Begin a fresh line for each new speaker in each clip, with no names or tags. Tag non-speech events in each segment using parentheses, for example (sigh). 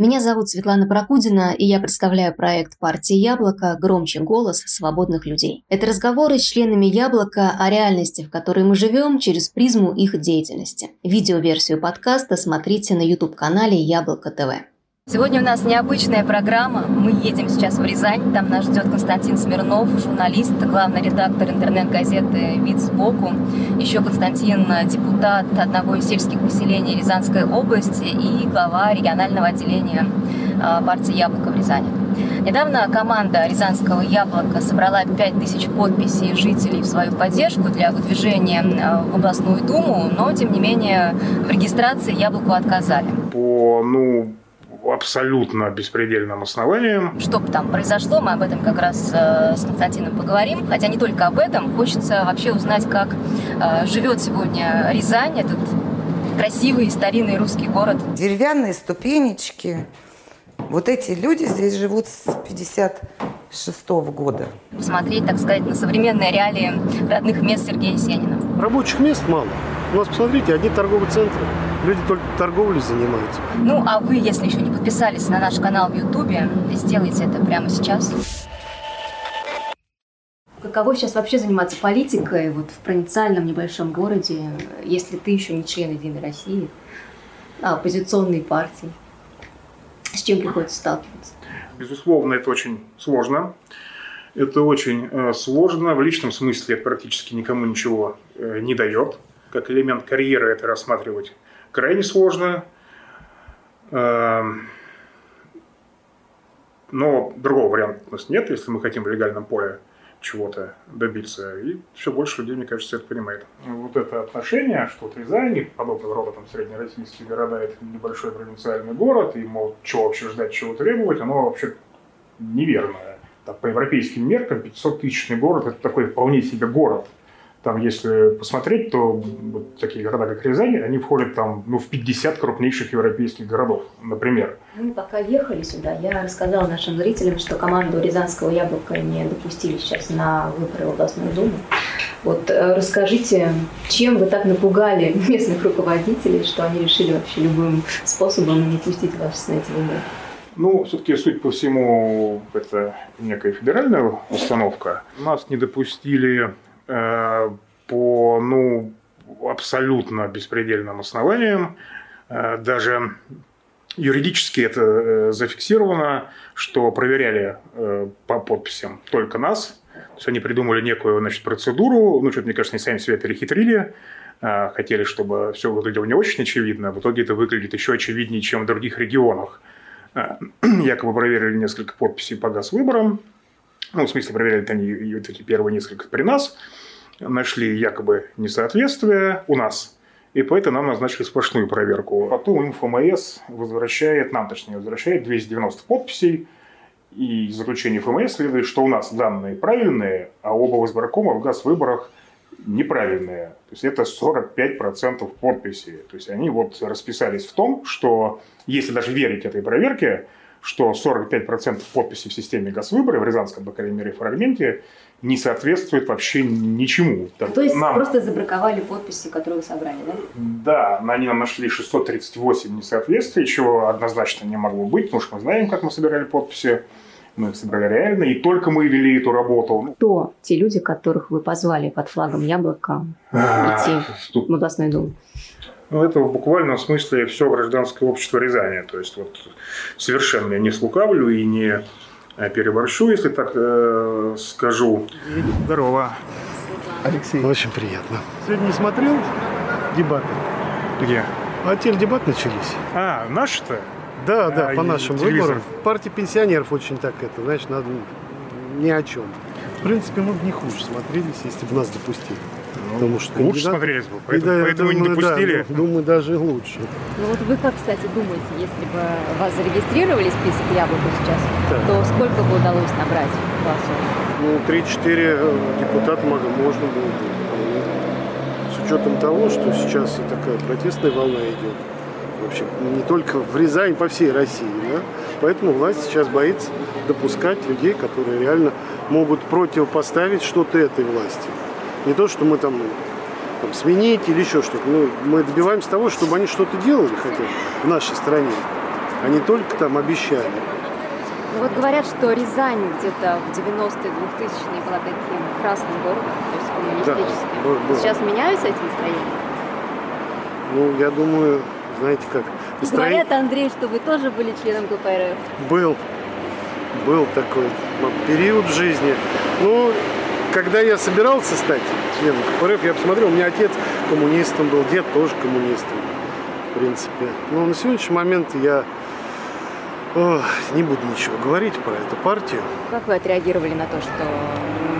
Меня зовут Светлана Прокудина, и я представляю проект партии «Яблоко. Громче голос свободных людей». Это разговоры с членами «Яблока» о реальности, в которой мы живем, через призму их деятельности. Видеоверсию подкаста смотрите на YouTube-канале «Яблоко ТВ».
Сегодня у нас необычная программа. Мы едем сейчас в Рязань. Там нас ждет Константин Смирнов, журналист, главный редактор интернет-газеты «Вид сбоку». Еще Константин – депутат одного из сельских поселений Рязанской области и глава регионального отделения партии «Яблоко» в Рязани. Недавно команда Рязанского «Яблока» собрала 5000 подписей жителей в свою поддержку для выдвижения а, в областную думу, но, тем не менее, в регистрации «Яблоку» отказали.
По, ну, абсолютно беспредельным основанием.
Что бы там произошло, мы об этом как раз э, с Константином поговорим. Хотя не только об этом, хочется вообще узнать, как э, живет сегодня Рязань, этот красивый старинный русский город.
Деревянные ступенечки. Вот эти люди здесь живут с 56 -го года.
Посмотреть, так сказать, на современные реалии родных мест Сергея Сенина.
Рабочих мест мало. У нас, посмотрите, одни торговые центры. Люди только торговлей занимаются.
Ну, а вы, если еще не подписались на наш канал в Ютубе, сделайте это прямо сейчас. Каково сейчас вообще заниматься политикой вот в провинциальном небольшом городе, если ты еще не член Единой России, а оппозиционной партии? С чем приходится сталкиваться?
Безусловно, это очень сложно. Это очень э, сложно. В личном смысле это практически никому ничего э, не дает как элемент карьеры это рассматривать крайне сложно. Эм, но другого варианта у нас нет, если мы хотим в легальном поле чего-то добиться. И все больше людей, мне кажется, это понимает. Вот это отношение, что вот Рязань, подобного рода там среднероссийские города, это небольшой провинциальный город, и, мол, чего вообще ждать, чего требовать, оно вообще неверное. Так, по европейским меркам 500 тысячный город – это такой вполне себе город – там, если посмотреть, то вот такие города, как Рязань, они входят там, ну, в 50 крупнейших европейских городов, например.
Мы пока ехали сюда, я рассказала нашим зрителям, что команду Рязанского яблока не допустили сейчас на выборы в областную думу. Вот э, расскажите, чем вы так напугали (laughs) местных руководителей, что они решили вообще любым способом не пустить вас на эти выборы?
Ну, все-таки, судя по всему, это некая федеральная установка. Нас не допустили по ну, абсолютно беспредельным основаниям. Э, даже юридически это э, зафиксировано, что проверяли по подписям только нас. То есть они придумали некую значит, процедуру, ну, что-то, мне кажется, они сами себя перехитрили, хотели, чтобы все выглядело не очень очевидно, в итоге это выглядит еще очевиднее, чем в других регионах. (clears throat) Якобы проверили несколько подписей по газ выборам, ну, в смысле, проверяли они вот эти первые несколько при нас, нашли якобы несоответствие у нас, и поэтому нам назначили сплошную проверку. Потом ИнфоМС возвращает, нам точнее, возвращает 290 подписей, и из заключения ФМС следует, что у нас данные правильные, а оба в избиркома в газ-выборах неправильные. То есть это 45% подписей. То есть они вот расписались в том, что если даже верить этой проверке, что 45% подписей в системе газвыборы в Рязанском, по крайней мере, фрагменте не соответствует вообще ничему.
То есть нам... просто забраковали подписи, которые вы собрали, да?
Да, они нам нашли 638 несоответствий, чего однозначно не могло быть, потому что мы знаем, как мы собирали подписи. Мы их собрали реально, и только мы вели эту работу.
Кто те люди, которых вы позвали под флагом яблока идти в областную думу?
Ну, это в буквальном смысле все гражданское общество Рязани. То есть вот совершенно я не слукавлю и не переборщу, если так э, скажу.
Здорово. Алексей. Очень приятно. Сегодня не смотрел дебаты?
Где?
А теледебат начались.
А, наши-то?
Да, да, а, по нашим выборам. Партия пенсионеров очень так это, знаешь, надо ни о чем. В принципе, мы бы не хуже смотрелись, если бы нас допустили.
Потому что лучше кандидат... смотрелись бы, поэтому, да, поэтому думаю, не допустили.
Да, думаю, даже лучше.
Ну вот вы как, кстати, думаете, если бы вас зарегистрировали в список яблока сейчас, да. то сколько бы удалось набрать голосов?
Ну, 3-4 э, депутата можно было бы. С учетом того, что сейчас такая протестная волна идет, вообще не только в Рязани, по всей России, да? Поэтому власть сейчас боится допускать людей, которые реально могут противопоставить что-то этой власти. Не то, что мы там, там сменить или еще что-то. Ну, мы добиваемся того, чтобы они что-то делали хотя бы в нашей стране. а не только там обещания.
Ну вот говорят, что Рязань где-то в 90-е, 2000-е была таким красным городом, то есть коммунистическим.
Да, был, был.
Сейчас меняются эти настроения?
Ну, я думаю, знаете как, настроение
Говорят, Андрей, что вы тоже были членом КПРФ.
был, был такой период в жизни. Ну, когда я собирался стать членом КПРФ, я посмотрел, у меня отец коммунистом был, дед тоже коммунистом, в принципе. Но на сегодняшний момент я ох, не буду ничего говорить про эту партию.
Как вы отреагировали на то, что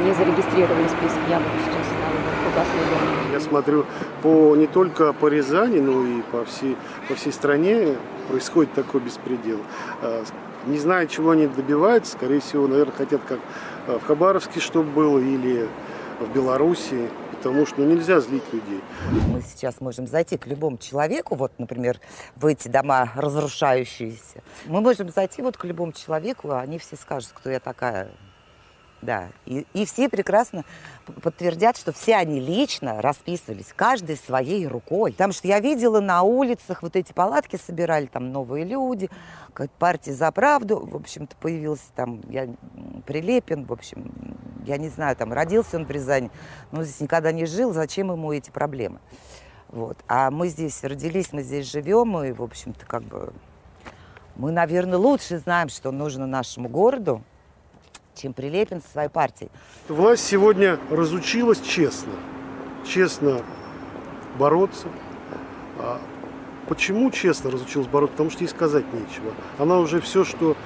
не зарегистрировали список яблок сейчас на выборах?
Я смотрю по не только по Рязани, но и по всей, по всей стране происходит такой беспредел. Не знаю, чего они добиваются. Скорее всего, наверное, хотят как а, в Хабаровске, чтобы было, или в Беларуси. Потому что ну, нельзя злить людей.
Мы сейчас можем зайти к любому человеку, вот, например, в эти дома разрушающиеся. Мы можем зайти вот к любому человеку, а они все скажут, кто я такая. Да, и, и все прекрасно подтвердят, что все они лично расписывались, каждый своей рукой. Потому что я видела на улицах вот эти палатки собирали, там новые люди, как партия за правду, в общем-то, появился там, я, Прилепин, в общем, я не знаю, там родился он в Рязани, но здесь никогда не жил, зачем ему эти проблемы? Вот. А мы здесь родились, мы здесь живем, и, в общем-то, как бы мы, наверное, лучше знаем, что нужно нашему городу, чем Прилепин со своей партией.
Власть сегодня разучилась честно, честно бороться. А почему честно разучилась бороться? Потому что ей сказать нечего. Она уже все, что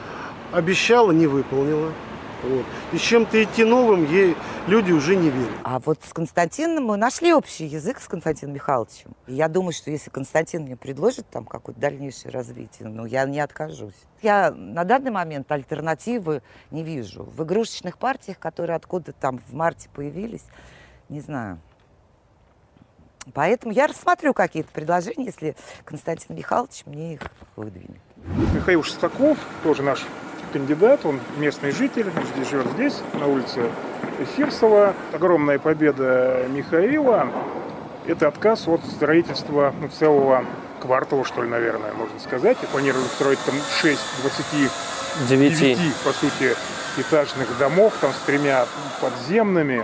обещала, не выполнила. Вот. И с чем-то идти новым ей люди уже не верят.
А вот с Константином мы нашли общий язык с Константином Михайловичем. И я думаю, что если Константин мне предложит там какое-то дальнейшее развитие, ну, я не откажусь. Я на данный момент альтернативы не вижу. В игрушечных партиях, которые откуда там в марте появились, не знаю. Поэтому я рассмотрю какие-то предложения, если Константин Михайлович мне их выдвинет.
Михаил Шестаков, тоже наш кандидат, он местный житель, здесь живет здесь, на улице Фирсова. Огромная победа Михаила – это отказ от строительства ну, целого квартала, что ли, наверное, можно сказать. И планировали строить там 6 29,
Девяти.
по сути, этажных домов, там с тремя подземными.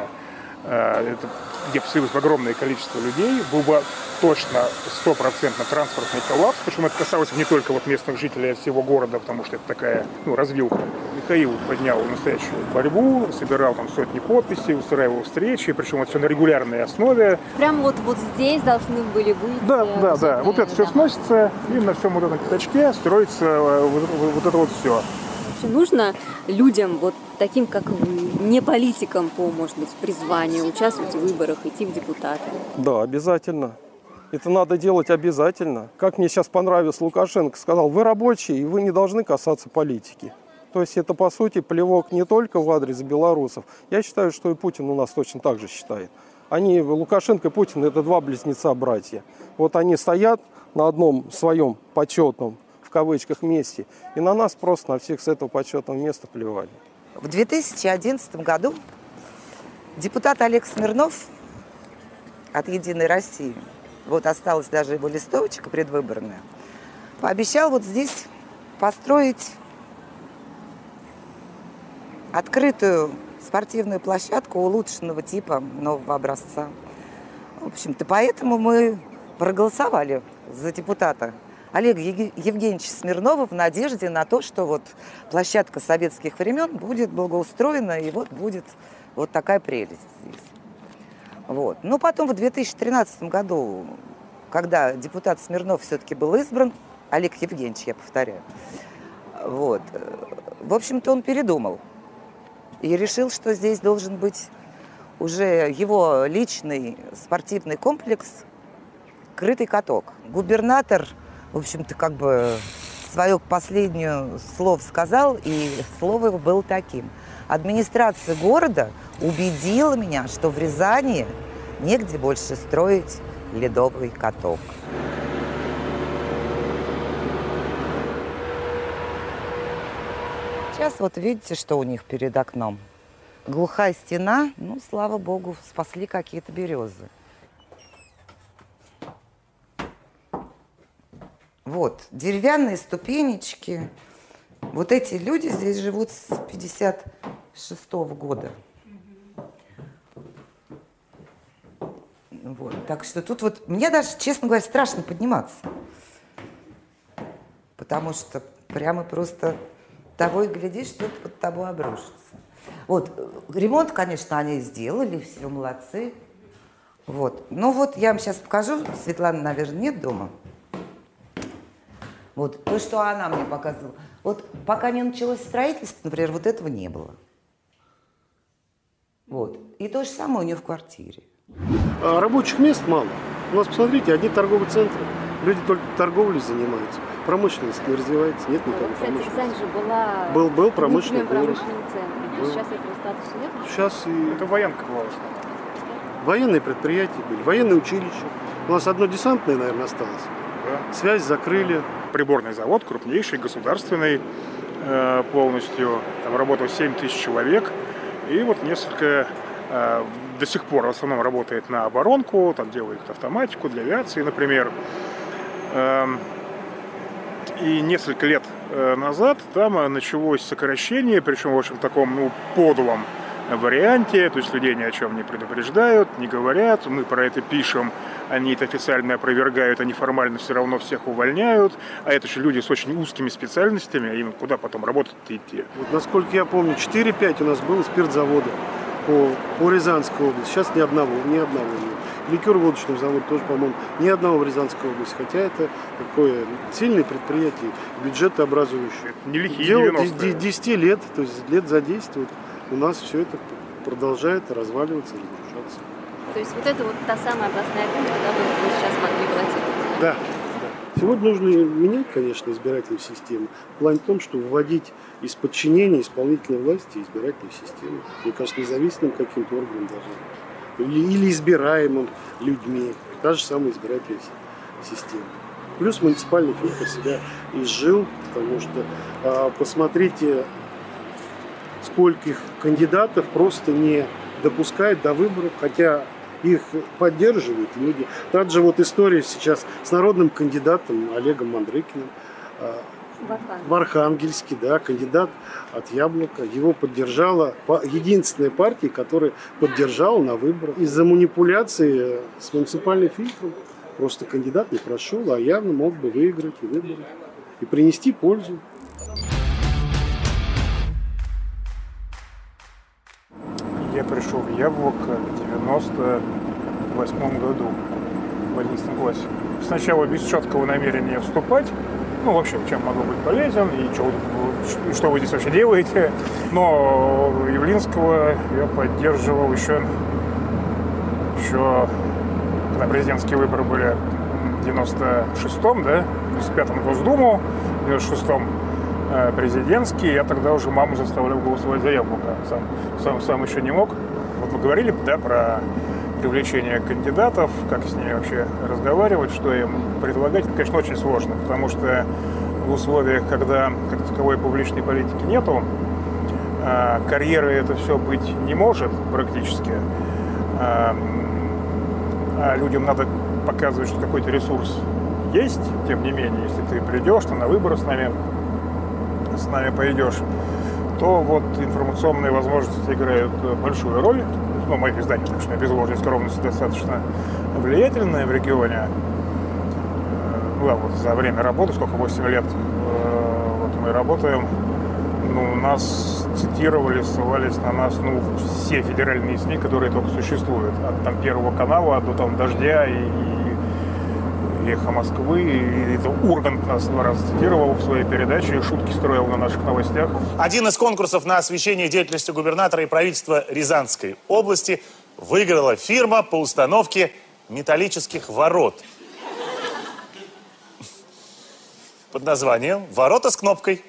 Э, Это где поселилось огромное количество людей, был бы точно стопроцентно транспортный коллапс, причем это касалось не только вот местных жителей, а всего города, потому что это такая ну, развилка. Михаил поднял настоящую борьбу, собирал там сотни подписей, устраивал встречи, причем это все на регулярной основе.
Прямо вот, вот здесь должны были выйти...
Да, да, да. Вот это все
дома.
сносится, и на всем вот этом пятачке строится э, вот- вот это вот все.
Вообще нужно людям, вот таким, как вы, не политикам по, может быть, призванию, участвовать в выборах, идти в депутаты?
Да, обязательно. Это надо делать обязательно. Как мне сейчас понравилось, Лукашенко сказал, вы рабочие, и вы не должны касаться политики. То есть это, по сути, плевок не только в адрес белорусов. Я считаю, что и Путин у нас точно так же считает. Они, Лукашенко и Путин, это два близнеца-братья. Вот они стоят на одном своем почетном, в кавычках, месте, и на нас просто, на всех с этого почетного места плевали.
В 2011 году депутат Олег Смирнов от «Единой России», вот осталась даже его листовочка предвыборная, пообещал вот здесь построить открытую спортивную площадку улучшенного типа нового образца. В общем-то, поэтому мы проголосовали за депутата Олега Еге- Евгеньевича Смирнова в надежде на то, что вот площадка советских времен будет благоустроена, и вот будет вот такая прелесть здесь. Вот. Но потом в 2013 году, когда депутат Смирнов все-таки был избран, Олег Евгеньевич, я повторяю, вот, в общем-то, он передумал и решил, что здесь должен быть уже его личный спортивный комплекс «Крытый каток». Губернатор, в общем-то, как бы свое последнее слово сказал, и слово его было таким. Администрация города убедила меня, что в Рязани негде больше строить ледовый каток. Сейчас вот видите, что у них перед окном. Глухая стена, ну, слава богу, спасли какие-то березы. Вот, деревянные ступенечки. Вот эти люди здесь живут с 56 -го года. Вот, так что тут вот, мне даже, честно говоря, страшно подниматься. Потому что прямо просто того и глядишь, что-то под тобой обрушится. Вот, ремонт, конечно, они сделали, все молодцы. Вот, ну вот я вам сейчас покажу, Светлана, наверное, нет дома. Вот, то, что она мне показывала. Вот пока не началось строительство, например, вот этого не было. Вот. И то же самое у нее в квартире.
А рабочих мест мало. У нас, посмотрите, одни торговые центры. Люди только торговлей занимаются. Промышленность не развивается, нет никакой
Кстати,
промышленности.
Рязань же была
Был- был промышленный город. Был.
Сейчас этого статуса нет?
Сейчас и
Это военка была.
военные предприятия были, военные училища. У нас одно десантное, наверное, осталось.
Да.
Связь закрыли.
Приборный завод, крупнейший, государственный э, полностью. Там работало 7 тысяч человек. И вот несколько э, до сих пор в основном работает на оборонку, там делают автоматику для авиации, например. Эм, И несколько лет э, назад там началось сокращение, причем в общем таком ну, подлом варианте, то есть людей ни о чем не предупреждают, не говорят, мы про это пишем, они это официально опровергают, они формально все равно всех увольняют, а это же люди с очень узкими специальностями, а им куда потом работать идти?
Вот, насколько я помню, 4-5 у нас было спиртзавода по, по Рязанской области. Сейчас ни одного, ни одного нет. Ликер-водочный завод тоже, по-моему, ни одного в Рязанской области. Хотя это такое сильное предприятие, бюджетообразующее.
Не лихие
Дело
90-е.
10 лет, то есть лет за 10 вот, у нас все это продолжает разваливаться, разрушаться.
То есть вот это вот та самая областная дума, куда вы сейчас могли баллотироваться.
Да. Сегодня нужно менять, конечно, избирательную систему. В плане в том, что вводить из подчинения исполнительной власти избирательную систему. Мне кажется, независимым каким-то органом быть. Или, или избираемым людьми. Та же самая избирательная си- система. Плюс муниципальный фильтр себя изжил, потому что а, посмотрите, скольких кандидатов просто не допускают до выборов, хотя их поддерживают люди. Же вот история сейчас с народным кандидатом Олегом Мандрыкиным а,
В Архангельске.
да, кандидат от Яблока. Его поддержала единственная партия, которая поддержала на выборах. Из-за манипуляции с муниципальным фильтром просто кандидат не прошел, а явно мог бы выиграть и выборы и принести пользу.
Я пришел в Яблоко в 98 году, в 11 классе. Сначала без четкого намерения вступать, ну, вообще, чем могу быть полезен, и что, и что вы здесь вообще делаете. Но Явлинского я поддерживал еще, еще когда президентские выборы были в 96-м, да, в 95-м Госдуму, в 96-м э, президентский, я тогда уже маму заставлял голосовать за яблоко. Сам, сам, сам еще не мог. Вот мы говорили да, про привлечение кандидатов, как с ними вообще разговаривать, что им предлагать, это, конечно, очень сложно, потому что в условиях, когда как таковой публичной политики нету, а, карьеры это все быть не может практически, а, а людям надо показывать, что какой-то ресурс есть, тем не менее, если ты придешь, то на выборы с нами, с нами пойдешь, то вот информационные возможности играют большую роль. Ну, моих изданий, конечно, безложная скромность достаточно влиятельная в регионе. Э, Ну да, вот за время работы, сколько, 8 лет э, вот мы работаем, ну, нас цитировали, ссылались на нас, ну, все федеральные СМИ, которые только существуют. От там Первого канала до там Дождя и Эхо Москвы. И это Ургант нас два раза цитировал в своей передаче и шутки строил на наших новостях.
Один из конкурсов на освещение деятельности губернатора и правительства Рязанской области выиграла фирма по установке металлических ворот под названием «Ворота с кнопкой».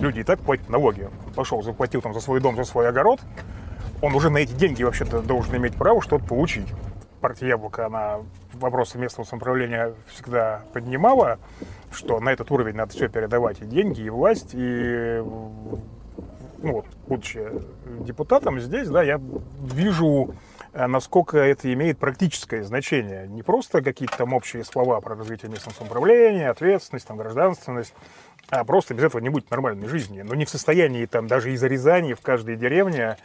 Люди и так платят налоги. Пошел, заплатил там за свой дом, за свой огород. Он уже на эти деньги вообще-то должен иметь право что-то получить. Партия «Яблоко», она вопросы местного самоуправления всегда поднимала, что на этот уровень надо все передавать, и деньги, и власть, и ну вот, будучи депутатом здесь, да, я вижу а насколько это имеет практическое значение. Не просто какие-то там общие слова про развитие местного самоуправления, ответственность, там, гражданственность, а просто без этого не будет нормальной жизни. Но не в состоянии там даже из-за Рязани в каждой деревне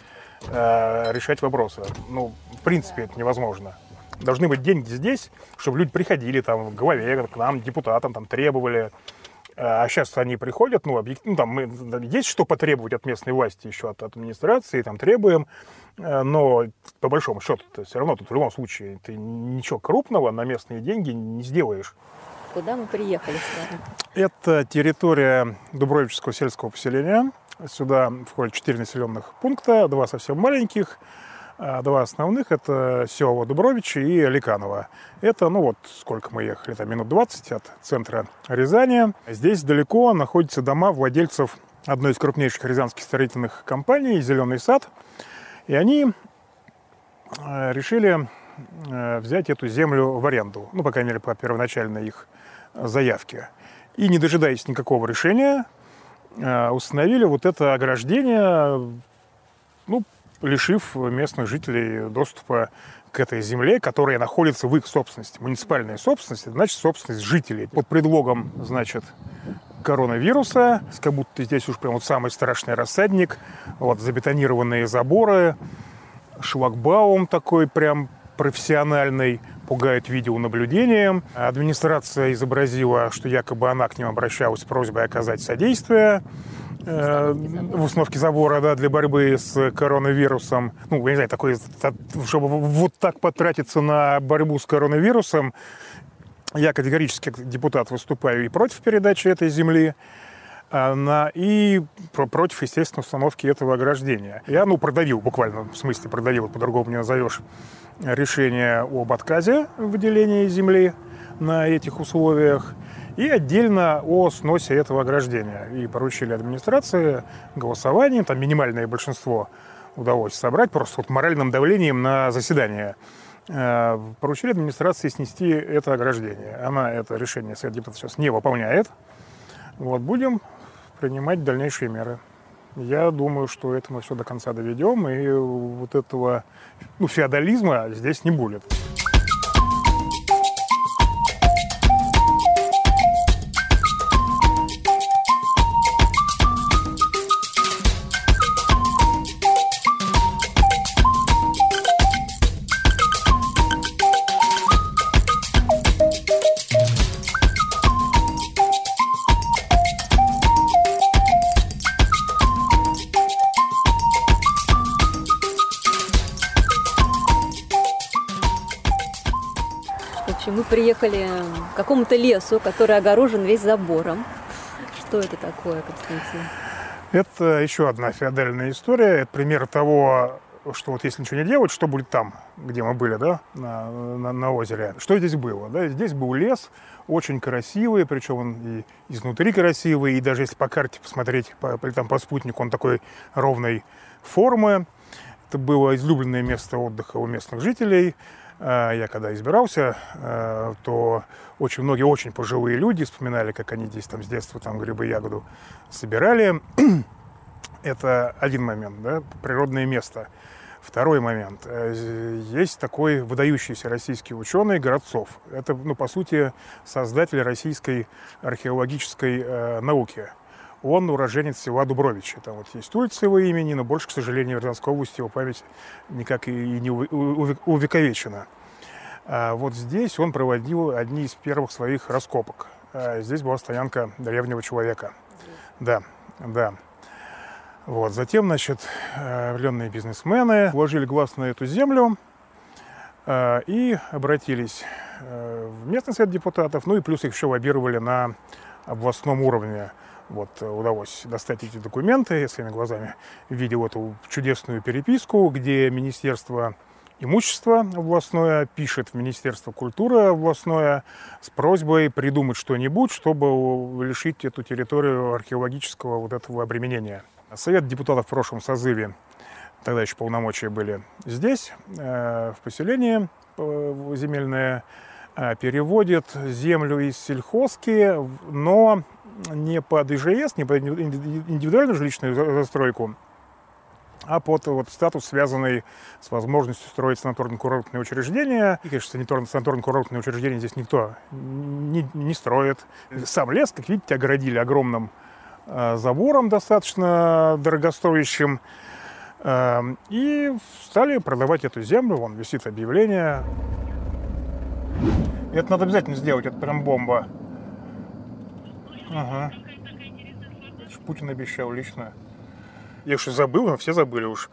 э, решать вопросы. Ну, в принципе, это невозможно. Должны быть деньги здесь, чтобы люди приходили там в голове, к нам, депутатам, там требовали. А сейчас они приходят, ну, объект... ну там мы... есть что потребовать от местной власти еще, от, от администрации, там требуем, э, но по большому счету все равно тут в любом случае ты ничего крупного на местные деньги не сделаешь.
Куда мы приехали с вами?
Это территория Дубровического сельского поселения. Сюда входят четыре населенных пункта, два совсем маленьких, а два основных – это Сева Дубровичи и Ликаново. Это, ну вот, сколько мы ехали, там минут 20 от центра Рязани. Здесь далеко находятся дома владельцев одной из крупнейших рязанских строительных компаний «Зеленый сад». И они э, решили э, взять эту землю в аренду, ну, по крайней мере, по первоначальной их заявке. И, не дожидаясь никакого решения, установили вот это ограждение, ну, лишив местных жителей доступа к этой земле, которая находится в их собственности. Муниципальная собственность, значит собственность жителей. Под предлогом, значит, коронавируса, как будто здесь уж прям вот самый страшный рассадник, вот забетонированные заборы, шлагбаум такой прям профессиональный, пугает видеонаблюдением. Администрация изобразила, что якобы она к ним обращалась с просьбой оказать содействие э, в установке забора да, для борьбы с коронавирусом. Ну, я не знаю, такой, чтобы вот так потратиться на борьбу с коронавирусом, я категорически как депутат выступаю и против передачи этой земли, и против, естественно, установки этого ограждения. Я, ну, продавил, буквально, в смысле продавил, по-другому не назовешь, решение об отказе выделения земли на этих условиях и отдельно о сносе этого ограждения. И поручили администрации голосование, там минимальное большинство удалось собрать, просто вот моральным давлением на заседание. Э, поручили администрации снести это ограждение. Она это решение Совет депутатов сейчас не выполняет. Вот, будем принимать дальнейшие меры. Я думаю, что это мы все до конца доведем, и вот этого ну, феодализма здесь не будет.
Приехали к какому-то лесу, который огорожен весь забором. Что это такое, Константин?
Это еще одна феодальная история. Это пример того, что вот если ничего не делать, что будет там, где мы были, да, на, на, на озере. Что здесь было? Да? Здесь был лес, очень красивый, причем он и изнутри красивый, и даже если по карте посмотреть, по, или там по спутнику, он такой ровной формы. Это было излюбленное место отдыха у местных жителей. А, я когда избирался, а, то очень многие очень пожилые люди вспоминали, как они здесь там с детства там грибы, ягоду собирали. (clears throat) Это один момент, да, природное место. Второй момент. Э, есть такой выдающийся российский ученый Городцов. Это, ну, по сути, создатель российской археологической э, науки. Он уроженец села Дубровича. Там вот есть улица его имени, но больше, к сожалению, в Рязанской области его память никак и не увековечена. А вот здесь он проводил одни из первых своих раскопок. А здесь была стоянка древнего человека. Да, да. Вот. Затем, значит, влюбленные бизнесмены вложили глаз на эту землю а, и обратились э, в местный совет депутатов, ну и плюс их еще лоббировали на областном уровне. Вот э, удалось достать эти документы, своими глазами видел эту чудесную переписку, где Министерство имущества областное пишет в Министерство культуры областное с просьбой придумать что-нибудь, чтобы лишить эту территорию археологического вот этого обременения. Совет депутатов в прошлом созыве, тогда еще полномочия были здесь, э, в поселении э, земельное, переводит землю из сельхозки, но не под ИЖС, не под индивидуальную жилищную застройку, а под вот статус, связанный с возможностью строить санаторно-курортные учреждения. И, конечно, санаторно-курортные учреждения здесь никто не, не строит. Сам лес, как видите, огородили огромным э, забором достаточно дорогостоящим. Э, и стали продавать эту землю. Вон висит объявление. Это надо обязательно сделать, это прям бомба. Ага. Путин обещал лично. Я уж и забыл, но все забыли уж.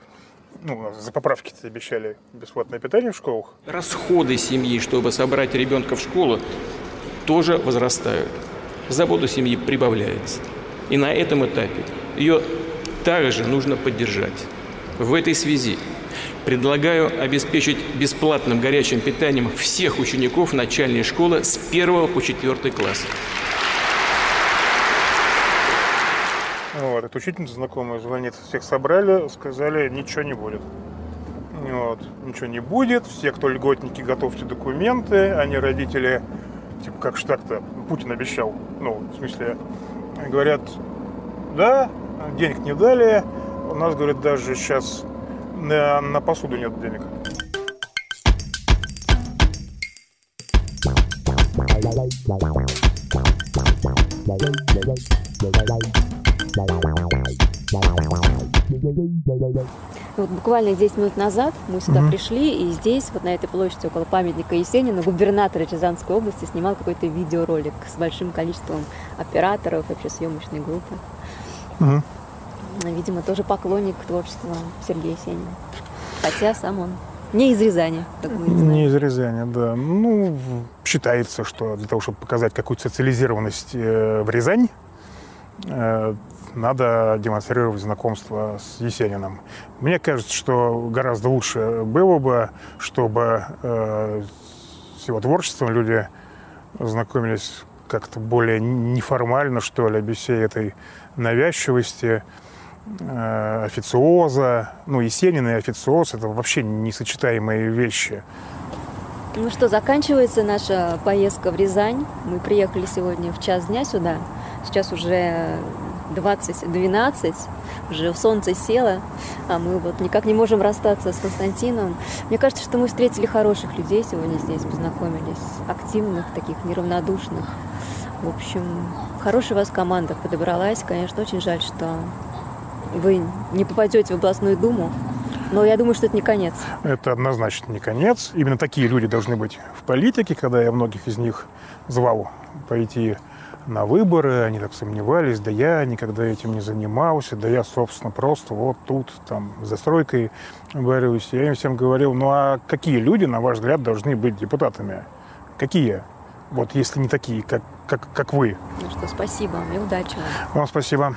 Ну, за поправки-то обещали бесплатное питание в школах.
Расходы семьи, чтобы собрать ребенка в школу, тоже возрастают. Забота семьи прибавляется. И на этом этапе ее также нужно поддержать. В этой связи предлагаю обеспечить бесплатным горячим питанием всех учеников начальной школы с 1 по 4 класс.
Эта учительница знакомая звонит, всех собрали, сказали, ничего не будет. Вот, ничего не будет, все, кто льготники, готовьте документы, они родители, типа, как же так-то, Путин обещал, ну, в смысле, говорят, да, денег не дали, у нас, говорят, даже сейчас на, на посуду нет денег.
Вот буквально 10 минут назад мы сюда mm-hmm. пришли, и здесь, вот на этой площади около памятника Есенина, губернатор Рязанской области снимал какой-то видеоролик с большим количеством операторов, вообще съемочной группы. Mm-hmm. Видимо, тоже поклонник творчества Сергея Есенина. Хотя сам он не из Рязани.
Не из Рязани, да. Ну, считается, что для того, чтобы показать какую-то социализированность э, в Рязань, надо демонстрировать знакомство с Есениным. Мне кажется, что гораздо лучше было бы, чтобы э, с его творчеством люди знакомились как-то более неформально, что ли, без всей этой навязчивости, э, официоза. Ну, Есенин и официоз – это вообще несочетаемые вещи.
Ну что, заканчивается наша поездка в Рязань. Мы приехали сегодня в час дня сюда. Сейчас уже 20-12, уже солнце село, а мы вот никак не можем расстаться с Константином. Мне кажется, что мы встретили хороших людей сегодня здесь, познакомились, активных, таких неравнодушных. В общем, хорошая у вас команда подобралась. Конечно, очень жаль, что вы не попадете в областную думу, но я думаю, что это не конец.
Это однозначно не конец. Именно такие люди должны быть в политике, когда я многих из них звал пойти на выборы, они так сомневались, да я никогда этим не занимался, да я, собственно, просто вот тут, там, застройкой борюсь. Я им всем говорил, ну а какие люди, на ваш взгляд, должны быть депутатами? Какие? Вот если не такие, как, как, как вы.
Ну что, спасибо и удачи вам.
Вам спасибо.